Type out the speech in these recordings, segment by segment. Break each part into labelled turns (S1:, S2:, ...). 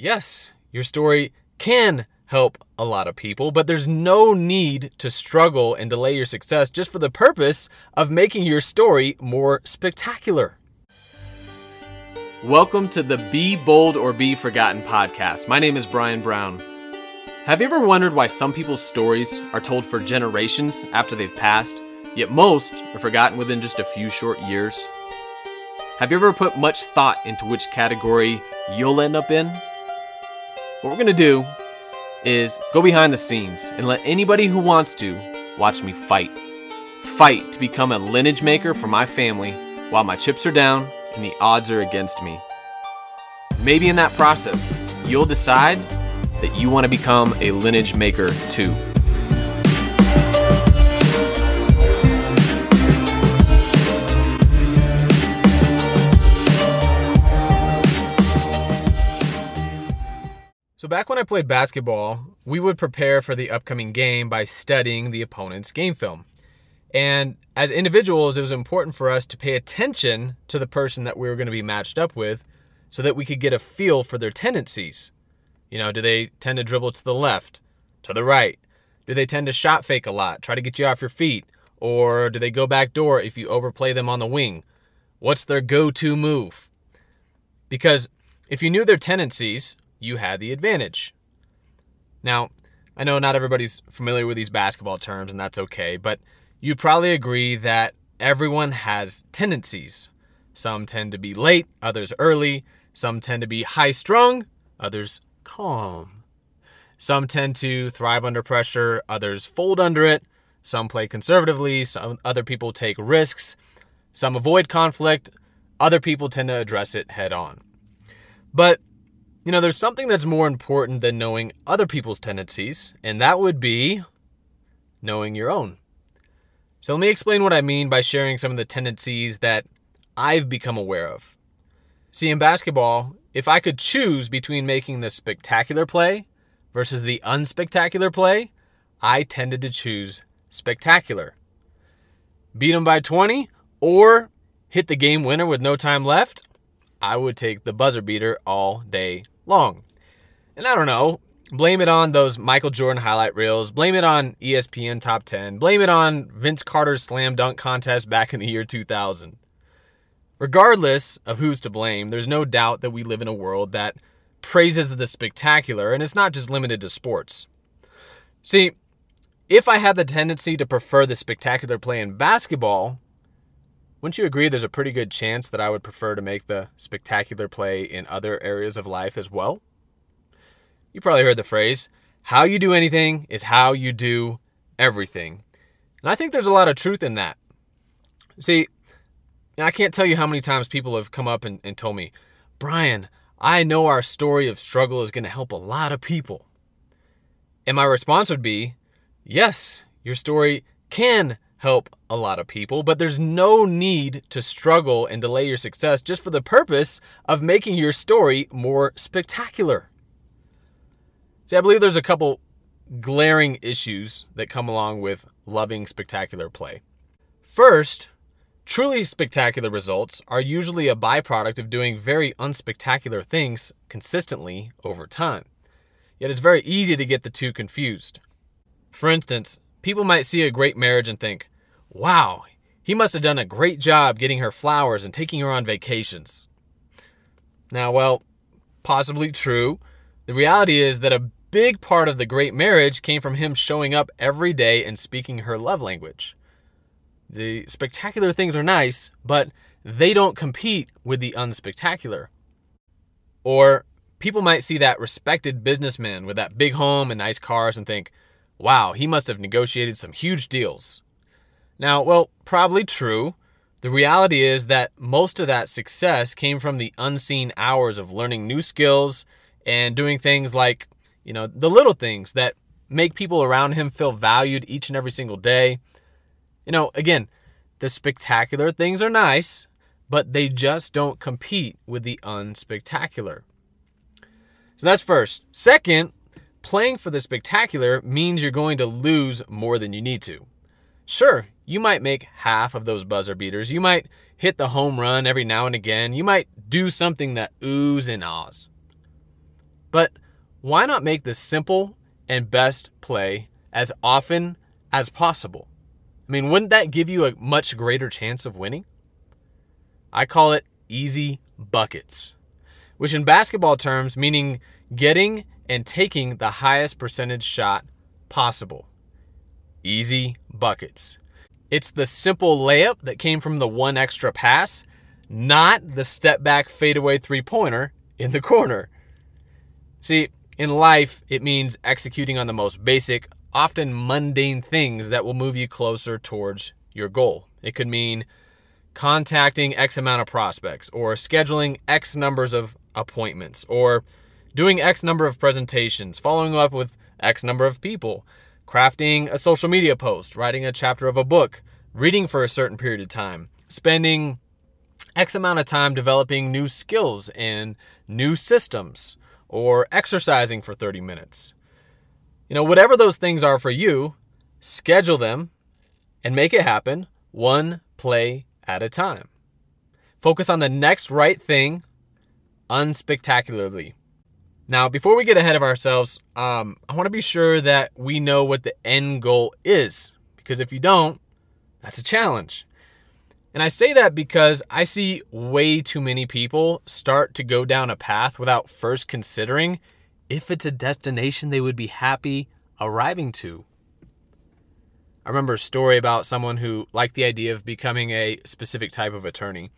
S1: Yes, your story can help a lot of people, but there's no need to struggle and delay your success just for the purpose of making your story more spectacular. Welcome to the Be Bold or Be Forgotten podcast. My name is Brian Brown. Have you ever wondered why some people's stories are told for generations after they've passed, yet most are forgotten within just a few short years? Have you ever put much thought into which category you'll end up in? What we're going to do is go behind the scenes and let anybody who wants to watch me fight. Fight to become a lineage maker for my family while my chips are down and the odds are against me. Maybe in that process, you'll decide that you want to become a lineage maker too. Back when I played basketball, we would prepare for the upcoming game by studying the opponent's game film. And as individuals, it was important for us to pay attention to the person that we were going to be matched up with so that we could get a feel for their tendencies. You know, do they tend to dribble to the left, to the right? Do they tend to shot fake a lot, try to get you off your feet? Or do they go back door if you overplay them on the wing? What's their go to move? Because if you knew their tendencies, you had the advantage. Now, I know not everybody's familiar with these basketball terms, and that's okay, but you probably agree that everyone has tendencies. Some tend to be late, others early. Some tend to be high strung, others calm. Some tend to thrive under pressure, others fold under it. Some play conservatively, some other people take risks. Some avoid conflict, other people tend to address it head on. But, you know, there's something that's more important than knowing other people's tendencies, and that would be knowing your own. So let me explain what I mean by sharing some of the tendencies that I've become aware of. See, in basketball, if I could choose between making the spectacular play versus the unspectacular play, I tended to choose spectacular. Beat them by 20 or hit the game winner with no time left, I would take the buzzer beater all day long. And I don't know, blame it on those Michael Jordan highlight reels, blame it on ESPN Top 10, blame it on Vince Carter's slam dunk contest back in the year 2000. Regardless of who's to blame, there's no doubt that we live in a world that praises the spectacular, and it's not just limited to sports. See, if I had the tendency to prefer the spectacular play in basketball, wouldn't you agree there's a pretty good chance that I would prefer to make the spectacular play in other areas of life as well? You probably heard the phrase, how you do anything is how you do everything. And I think there's a lot of truth in that. See, I can't tell you how many times people have come up and, and told me, Brian, I know our story of struggle is going to help a lot of people. And my response would be, yes, your story can help a lot of people, but there's no need to struggle and delay your success just for the purpose of making your story more spectacular. See, I believe there's a couple glaring issues that come along with loving spectacular play. First, truly spectacular results are usually a byproduct of doing very unspectacular things consistently over time. Yet it's very easy to get the two confused. For instance, people might see a great marriage and think, wow, he must have done a great job getting her flowers and taking her on vacations. Now, well, possibly true. The reality is that a big part of the great marriage came from him showing up every day and speaking her love language. The spectacular things are nice, but they don't compete with the unspectacular. Or people might see that respected businessman with that big home and nice cars and think, wow, he must have negotiated some huge deals. Now, well, probably true. The reality is that most of that success came from the unseen hours of learning new skills and doing things like, you know, the little things that make people around him feel valued each and every single day. You know, again, the spectacular things are nice, but they just don't compete with the unspectacular. So that's first. Second, playing for the spectacular means you're going to lose more than you need to. Sure, you might make half of those buzzer beaters. You might hit the home run every now and again. You might do something that oohs and ahs. But why not make the simple and best play as often as possible? I mean, wouldn't that give you a much greater chance of winning? I call it easy buckets, which in basketball terms meaning getting and taking the highest percentage shot possible. Easy buckets. It's the simple layup that came from the one extra pass, not the step back fadeaway three pointer in the corner. See, in life, it means executing on the most basic, often mundane things that will move you closer towards your goal. It could mean contacting X amount of prospects, or scheduling X numbers of appointments, or doing X number of presentations, following up with X number of people, crafting a social media post, writing a chapter of a book, reading for a certain period of time, spending X amount of time developing new skills and new systems, or exercising for 30 minutes. You know, whatever those things are for you, schedule them and make it happen one play at a time. Focus on the next right thing unspectacularly. Now, before we get ahead of ourselves, um, I want to be sure that we know what the end goal is, because if you don't, that's a challenge. And I say that because I see way too many people start to go down a path without first considering if it's a destination they would be happy arriving to. I remember a story about someone who liked the idea of becoming a specific type of attorney.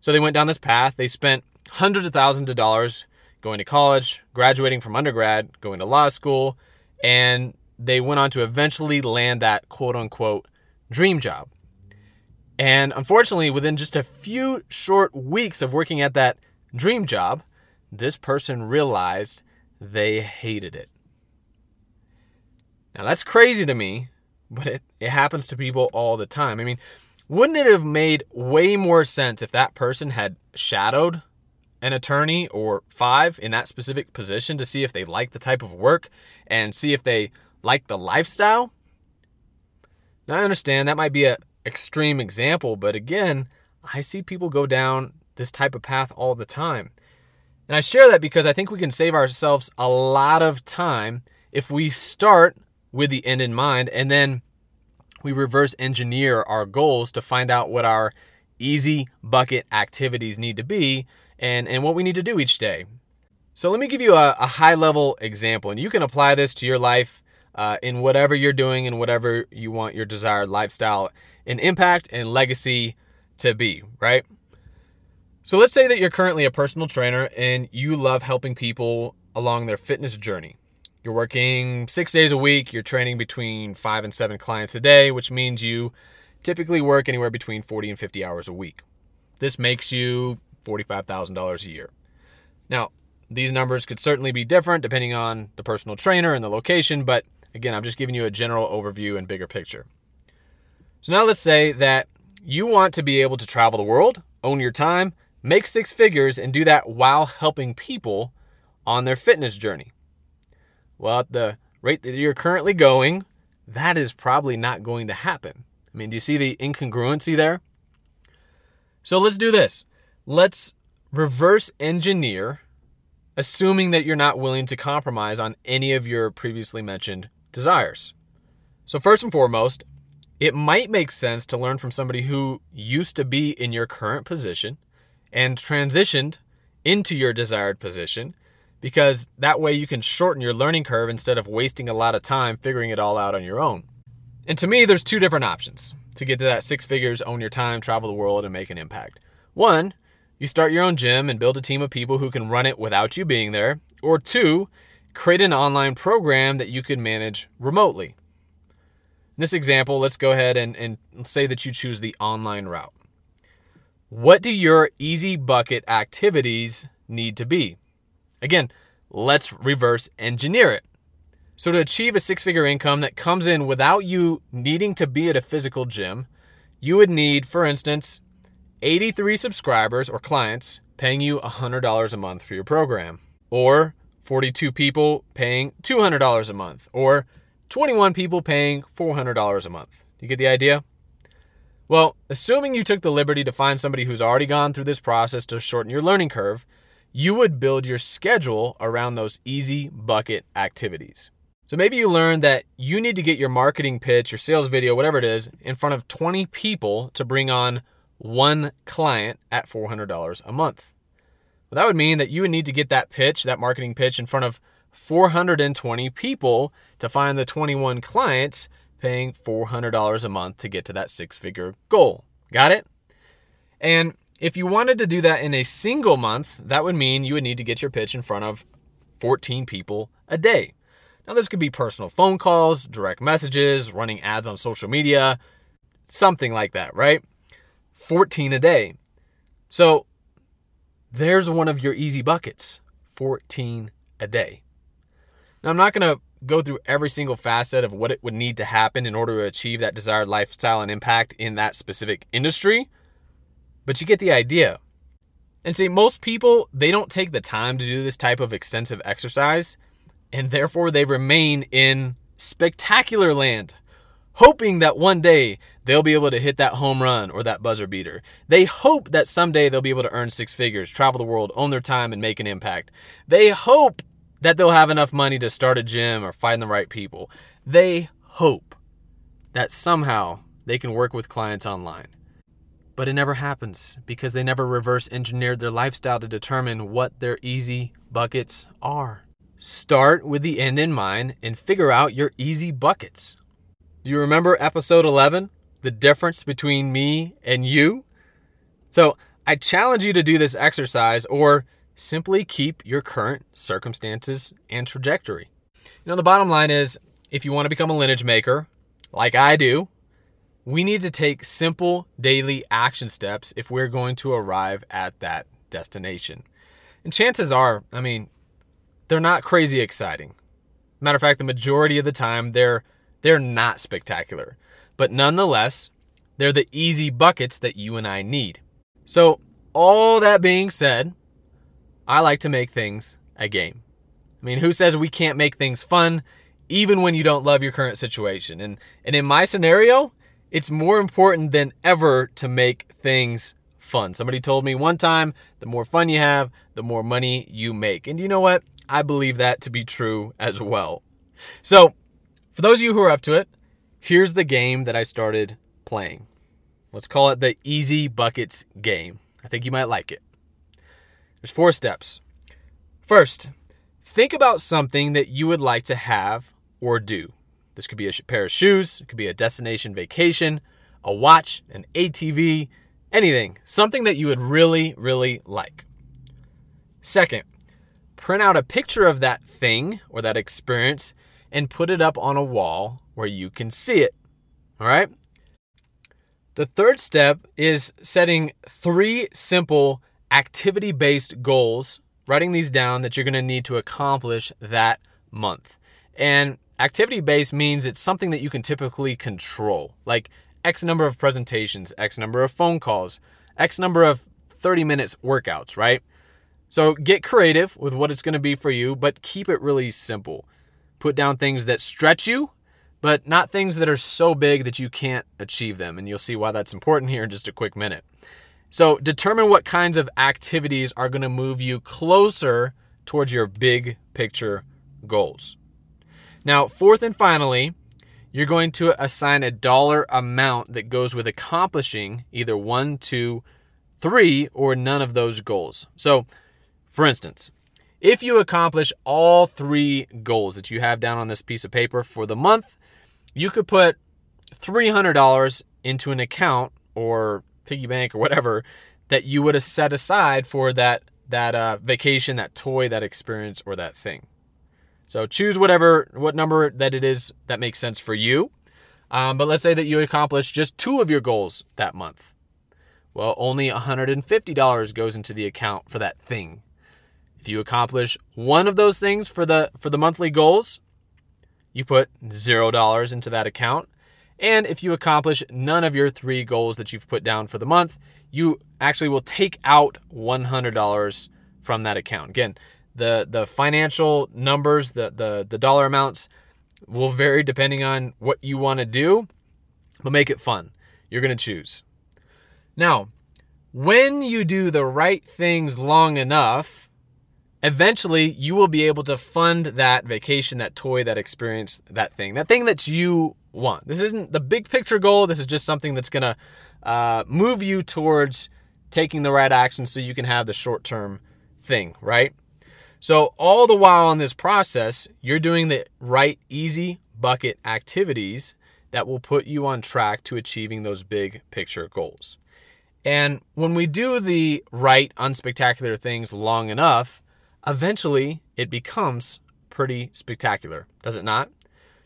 S1: So they went down this path. They spent hundreds of thousands of dollars going to college, graduating from undergrad, going to law school, and they went on to eventually land that quote unquote dream job. And unfortunately, within just a few short weeks of working at that dream job, this person realized they hated it. Now, that's crazy to me, but it, it happens to people all the time. I mean, wouldn't it have made way more sense if that person had shadowed an attorney or five in that specific position to see if they like the type of work and see if they like the lifestyle? Now, I understand that might be an extreme example, but again, I see people go down this type of path all the time. And I share that because I think we can save ourselves a lot of time if we start with the end in mind and then we reverse engineer our goals to find out what our easy bucket activities need to be and, and what we need to do each day. So, let me give you a, a high level example, and you can apply this to your life uh, in whatever you're doing and whatever you want your desired lifestyle and impact and legacy to be, right? So, let's say that you're currently a personal trainer and you love helping people along their fitness journey. You're working six days a week, you're training between five and seven clients a day, which means you typically work anywhere between 40 and 50 hours a week. This makes you $45,000 a year. Now, these numbers could certainly be different depending on the personal trainer and the location, but again, I'm just giving you a general overview and bigger picture. So now let's say that you want to be able to travel the world, own your time, make six figures, and do that while helping people on their fitness journey. Well, at the rate that you're currently going, that is probably not going to happen. I mean, do you see the incongruency there? So let's do this let's reverse engineer, assuming that you're not willing to compromise on any of your previously mentioned desires. So, first and foremost, it might make sense to learn from somebody who used to be in your current position and transitioned into your desired position because that way you can shorten your learning curve instead of wasting a lot of time figuring it all out on your own. And to me, there's two different options to get to that six figures, own your time, travel the world, and make an impact. One you start your own gym and build a team of people who can run it without you being there. Or two, create an online program that you can manage remotely. In this example, let's go ahead and, and say that you choose the online route. What do your easy bucket activities need to be? Again, let's reverse engineer it. So, to achieve a six figure income that comes in without you needing to be at a physical gym, you would need, for instance, 83 subscribers or clients paying you $100 a month for your program, or 42 people paying $200 a month, or 21 people paying $400 a month. You get the idea? Well, assuming you took the liberty to find somebody who's already gone through this process to shorten your learning curve, you would build your schedule around those easy bucket activities. So maybe you learned that you need to get your marketing pitch, your sales video, whatever it is, in front of 20 people to bring on one client at $400 a month. Well, that would mean that you would need to get that pitch, that marketing pitch, in front of 420 people to find the 21 clients paying $400 a month to get to that six figure goal. Got it? And if you wanted to do that in a single month, that would mean you would need to get your pitch in front of 14 people a day. Now, this could be personal phone calls, direct messages, running ads on social media, something like that, right? 14 a day. So there's one of your easy buckets 14 a day. Now, I'm not going to go through every single facet of what it would need to happen in order to achieve that desired lifestyle and impact in that specific industry, but you get the idea. And see, most people, they don't take the time to do this type of extensive exercise, and therefore they remain in spectacular land hoping that one day they'll be able to hit that home run or that buzzer beater. They hope that someday they'll be able to earn six figures, travel the world, own their time, and make an impact. They hope that they'll have enough money to start a gym or find the right people. They hope that somehow they can work with clients online. But it never happens because they never reverse engineered their lifestyle to determine what their easy buckets are. Start with the end in mind and figure out your easy buckets. Do you remember episode 11? The difference between me and you? So I challenge you to do this exercise or simply keep your current circumstances and trajectory. You know, the bottom line is if you want to become a lineage maker, like I do, we need to take simple daily action steps if we're going to arrive at that destination. And chances are, I mean, they're not crazy exciting. Matter of fact, the majority of the time, they're they're not spectacular, but nonetheless, they're the easy buckets that you and I need. So, all that being said, I like to make things a game. I mean, who says we can't make things fun even when you don't love your current situation? And and in my scenario, it's more important than ever to make things fun. Somebody told me one time, the more fun you have, the more money you make. And you know what? I believe that to be true as well. So, for those of you who are up to it, here's the game that I started playing. Let's call it the Easy Buckets game. I think you might like it. There's four steps. First, think about something that you would like to have or do. This could be a pair of shoes, it could be a destination vacation, a watch, an ATV, anything, something that you would really, really like. Second, print out a picture of that thing or that experience and put it up on a wall where you can see it. All right? The third step is setting three simple activity based goals, writing these down that you're going to need to accomplish that month. And activity based means it's something that you can typically control, like X number of presentations, X number of phone calls, X number of 30 minutes workouts, right? So get creative with what it's going to be for you, but keep it really simple. Put down things that stretch you, but not things that are so big that you can't achieve them. And you'll see why that's important here in just a quick minute. So, determine what kinds of activities are going to move you closer towards your big picture goals. Now, fourth and finally, you're going to assign a dollar amount that goes with accomplishing either one, two, three, or none of those goals. So, for instance, if you accomplish all three goals that you have down on this piece of paper for the month, you could put $300 into an account or piggy bank or whatever that you would have set aside for that that uh, vacation, that toy, that experience, or that thing. So choose whatever what number that it is that makes sense for you. Um, but let's say that you accomplish just two of your goals that month. Well, only $150 goes into the account for that thing. If you accomplish one of those things for the for the monthly goals, you put $0 into that account. And if you accomplish none of your three goals that you've put down for the month, you actually will take out $100 from that account. Again, the the financial numbers, the the the dollar amounts will vary depending on what you want to do, but make it fun. You're going to choose. Now, when you do the right things long enough, eventually you will be able to fund that vacation, that toy, that experience, that thing, that thing that you want. This isn't the big picture goal. This is just something that's going to uh, move you towards taking the right action so you can have the short term thing, right? So, all the while in this process, you're doing the right, easy bucket activities that will put you on track to achieving those big picture goals. And when we do the right, unspectacular things long enough, eventually it becomes pretty spectacular, does it not?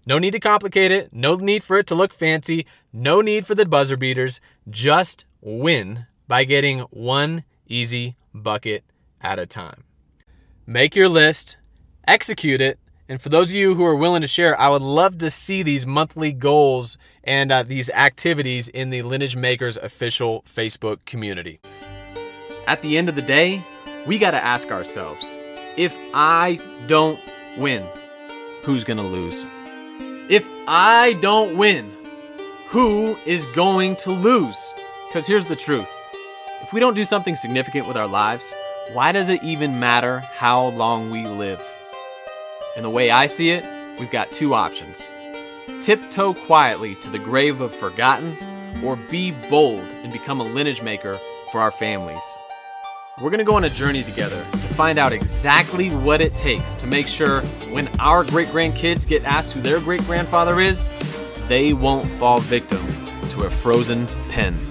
S1: No need to complicate it, no need for it to look fancy, no need for the buzzer beaters. Just win by getting one easy bucket at a time. Make your list, execute it, and for those of you who are willing to share, I would love to see these monthly goals and uh, these activities in the Lineage Makers official Facebook community. At the end of the day, we got to ask ourselves if I don't win, who's going to lose? If I don't win, who is going to lose? Because here's the truth if we don't do something significant with our lives, why does it even matter how long we live? And the way I see it, we've got two options tiptoe quietly to the grave of forgotten, or be bold and become a lineage maker for our families. We're gonna go on a journey together to find out exactly what it takes to make sure when our great grandkids get asked who their great grandfather is, they won't fall victim to a frozen pen.